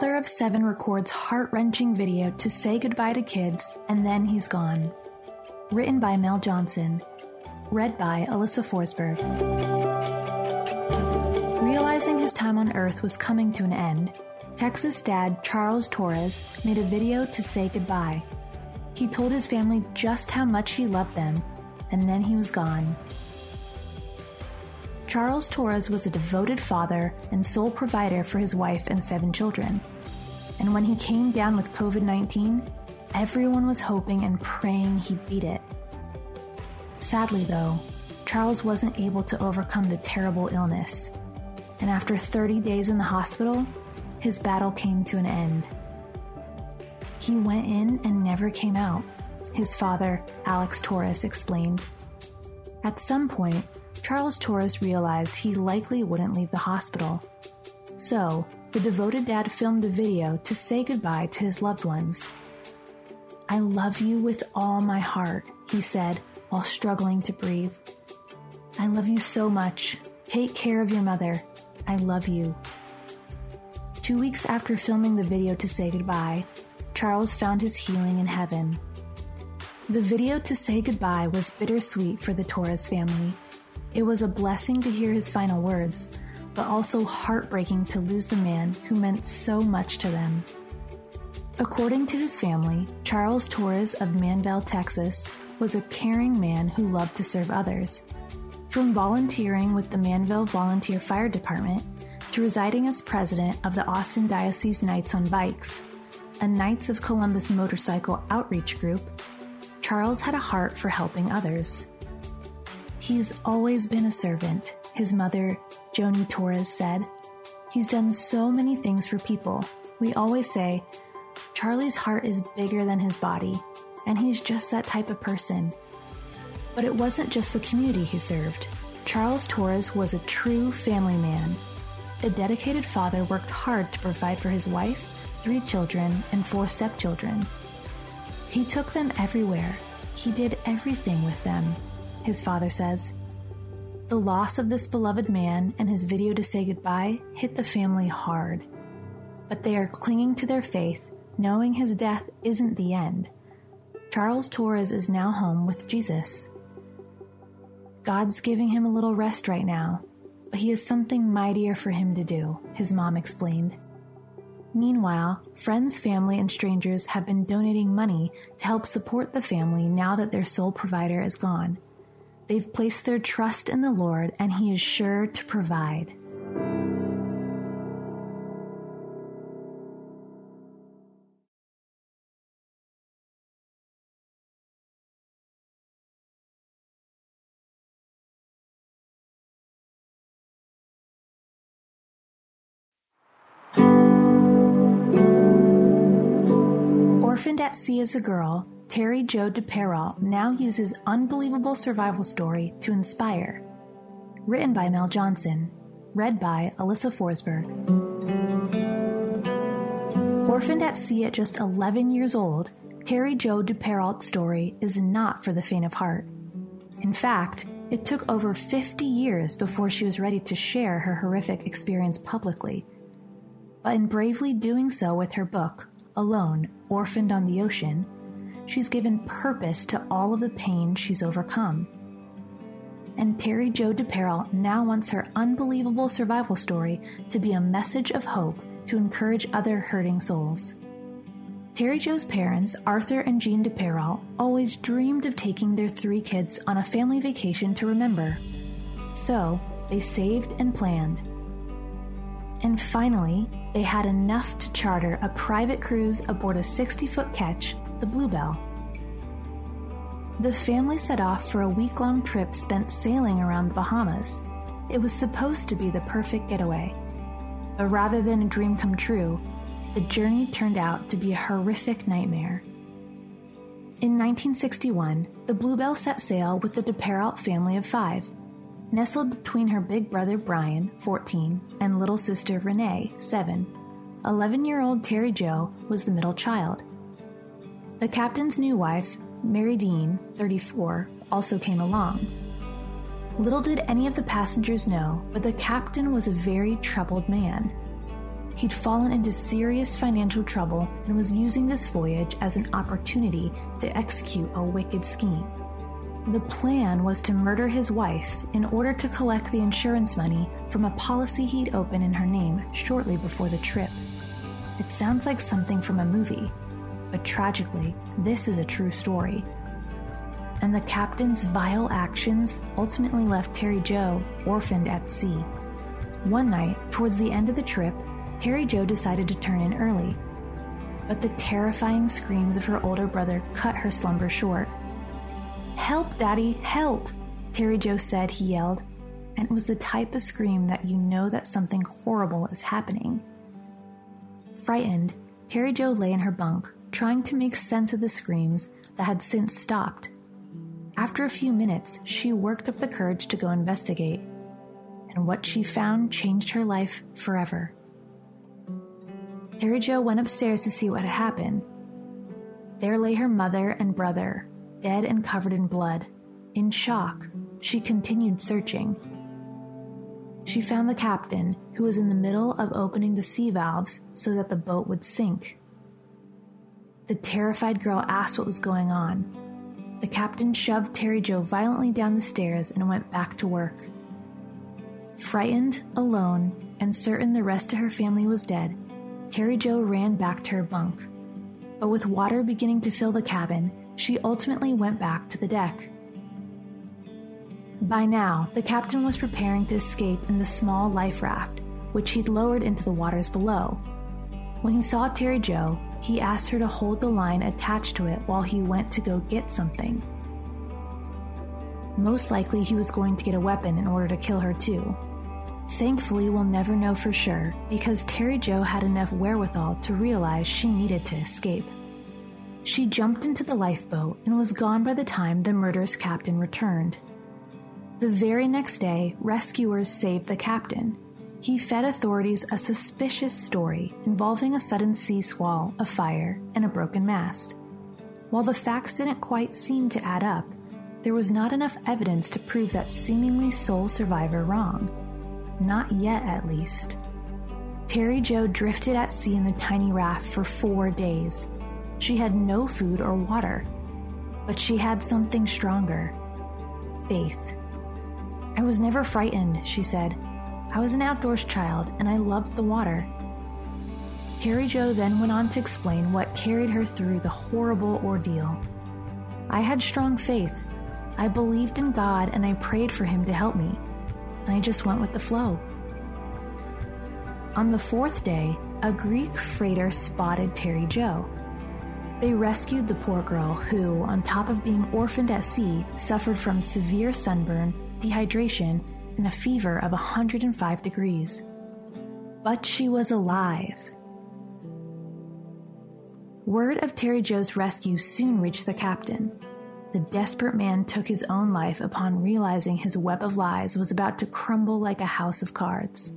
Father of seven records heart wrenching video to say goodbye to kids, and then he's gone. Written by Mel Johnson. Read by Alyssa Forsberg. Realizing his time on Earth was coming to an end, Texas dad Charles Torres made a video to say goodbye. He told his family just how much he loved them, and then he was gone. Charles Torres was a devoted father and sole provider for his wife and seven children. And when he came down with COVID 19, everyone was hoping and praying he'd beat it. Sadly, though, Charles wasn't able to overcome the terrible illness. And after 30 days in the hospital, his battle came to an end. He went in and never came out, his father, Alex Torres, explained. At some point, Charles Torres realized he likely wouldn't leave the hospital. So, the devoted dad filmed a video to say goodbye to his loved ones. I love you with all my heart, he said while struggling to breathe. I love you so much. Take care of your mother. I love you. Two weeks after filming the video to say goodbye, Charles found his healing in heaven. The video to say goodbye was bittersweet for the Torres family. It was a blessing to hear his final words, but also heartbreaking to lose the man who meant so much to them. According to his family, Charles Torres of Manvel, Texas, was a caring man who loved to serve others. From volunteering with the Manvel Volunteer Fire Department to residing as president of the Austin Diocese Knights on Bikes, a Knights of Columbus motorcycle outreach group, Charles had a heart for helping others. He's always been a servant, his mother, Joni Torres, said. He's done so many things for people. We always say, Charlie's heart is bigger than his body, and he's just that type of person. But it wasn't just the community he served. Charles Torres was a true family man. A dedicated father worked hard to provide for his wife, three children, and four stepchildren. He took them everywhere. He did everything with them his father says. The loss of this beloved man and his video to say goodbye hit the family hard. But they are clinging to their faith, knowing his death isn't the end. Charles Torres is now home with Jesus. God's giving him a little rest right now, but he has something mightier for him to do, his mom explained. Meanwhile, friends, family, and strangers have been donating money to help support the family now that their sole provider is gone. They've placed their trust in the Lord, and He is sure to provide. Orphaned at Sea as a Girl, Terry Jo Duperrault now uses unbelievable survival story to inspire. Written by Mel Johnson. Read by Alyssa Forsberg. Orphaned at sea at just 11 years old, Terry Jo Duperrault's story is not for the faint of heart. In fact, it took over 50 years before she was ready to share her horrific experience publicly. But in bravely doing so with her book, Alone, Orphaned on the Ocean, she's given purpose to all of the pain she's overcome. And Terry Jo Duperrault now wants her unbelievable survival story to be a message of hope to encourage other hurting souls. Terry Jo's parents, Arthur and Jean Duperrault, always dreamed of taking their three kids on a family vacation to remember. So, they saved and planned. And finally, they had enough to charter a private cruise aboard a 60 foot ketch the Bluebell. The family set off for a week long trip spent sailing around the Bahamas. It was supposed to be the perfect getaway. But rather than a dream come true, the journey turned out to be a horrific nightmare. In 1961, the Bluebell set sail with the Duperrault family of five. Nestled between her big brother Brian, 14, and little sister Renee, 7, 11 year old Terry Jo was the middle child. The captain's new wife, Mary Dene, 34, also came along. Little did any of the passengers know, but the captain was a very troubled man. He'd fallen into serious financial trouble and was using this voyage as an opportunity to execute a wicked scheme. The plan was to murder his wife in order to collect the insurance money from a policy he'd opened in her name shortly before the trip. It sounds like something from a movie, but tragically, this is a true story. And the captain's vile actions ultimately left Terry Jo orphaned at sea. One night, towards the end of the trip, Terry Jo decided to turn in early. But the terrifying screams of her older brother cut her slumber short. Help, Daddy, help! Terry Jo said, he yelled, and it was the type of scream that you know that something horrible is happening. Frightened, Terry Jo lay in her bunk, trying to make sense of the screams that had since stopped. After a few minutes, she worked up the courage to go investigate, and what she found changed her life forever. Terry Jo went upstairs to see what had happened. There lay her mother and brother, dead and covered in blood. In shock, she continued searching. She found the captain, who was in the middle of opening the sea valves so that the boat would sink. The terrified girl asked what was going on. The captain shoved Terry Jo violently down the stairs and went back to work. Frightened, alone, and certain the rest of her family was dead, Terry Jo ran back to her bunk. But with water beginning to fill the cabin, she ultimately went back to the deck. By now, the captain was preparing to escape in the small life raft, which he'd lowered into the waters below. When he saw Terry Jo, he asked her to hold the line attached to it while he went to go get something. Most likely, he was going to get a weapon in order to kill her, too. Thankfully, we'll never know for sure because Terry Jo had enough wherewithal to realize she needed to escape. She jumped into the lifeboat and was gone by the time the murderous captain returned. The very next day, rescuers saved the captain. He fed authorities a suspicious story involving a sudden sea squall, a fire, and a broken mast. While the facts didn't quite seem to add up, there was not enough evidence to prove that seemingly sole survivor wrong. Not yet, at least. Terry Jo drifted at sea in the tiny raft for four days, she had no food or water, but she had something stronger faith. I was never frightened, she said. I was an outdoors child and I loved the water. Terry Jo then went on to explain what carried her through the horrible ordeal. I had strong faith. I believed in God and I prayed for Him to help me. And I just went with the flow. On the fourth day, a Greek freighter spotted Terry Jo. They rescued the poor girl who, on top of being orphaned at sea, suffered from severe sunburn, dehydration, and a fever of 105 degrees. But she was alive. Word of Terry Jo's rescue soon reached the captain. The desperate man took his own life upon realizing his web of lies was about to crumble like a house of cards.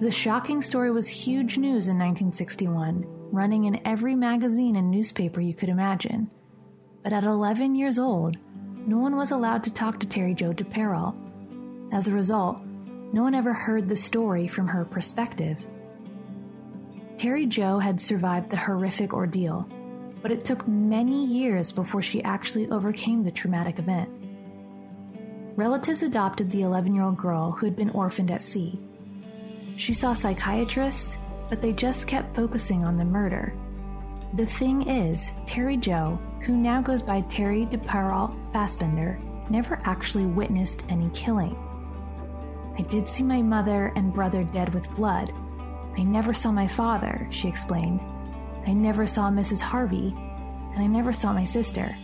The shocking story was huge news in 1961 running in every magazine and newspaper you could imagine. But at 11 years old, no one was allowed to talk to Terry Jo Duperrault. As a result, no one ever heard the story from her perspective. Terry Jo had survived the horrific ordeal, but it took many years before she actually overcame the traumatic event. Relatives adopted the 11 year old girl who had been orphaned at sea. She saw psychiatrists but they just kept focusing on the murder. The thing is, Terry Jo, who now goes by Terry Duperrault Fassbender, never actually witnessed any killing. I did see my mother and brother dead with blood. I never saw my father, she explained. I never saw Mrs. Harvey, and I never saw my sister.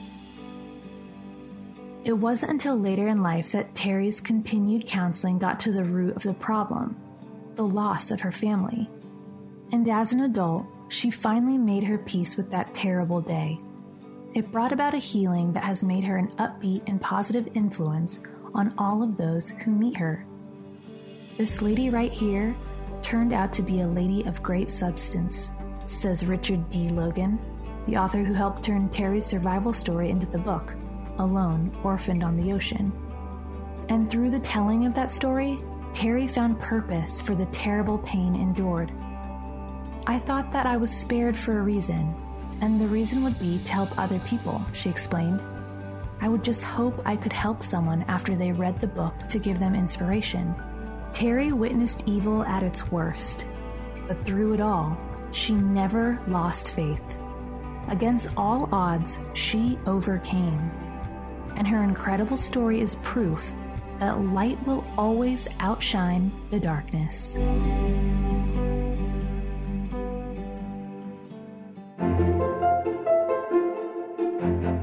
It wasn't until later in life that Terry's continued counseling got to the root of the problem the loss of her family. And as an adult, she finally made her peace with that terrible day. It brought about a healing that has made her an upbeat and positive influence on all of those who meet her. This lady right here turned out to be a lady of great substance, says Richard D. Logan, the author who helped turn Terry's survival story into the book, Alone, Orphaned on the Ocean. And through the telling of that story, Terry found purpose for the terrible pain endured. I thought that I was spared for a reason, and the reason would be to help other people, she explained. I would just hope I could help someone after they read the book to give them inspiration. Terry witnessed evil at its worst, but through it all, she never lost faith. Against all odds, she overcame. And her incredible story is proof that light will always outshine the darkness.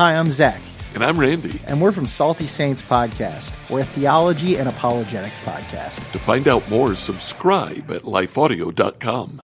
Hi, I'm Zach, And I'm Randy. and we're from Salty Saints Podcast. We're a theology and apologetics podcast. To find out more, subscribe at lifeaudio.com.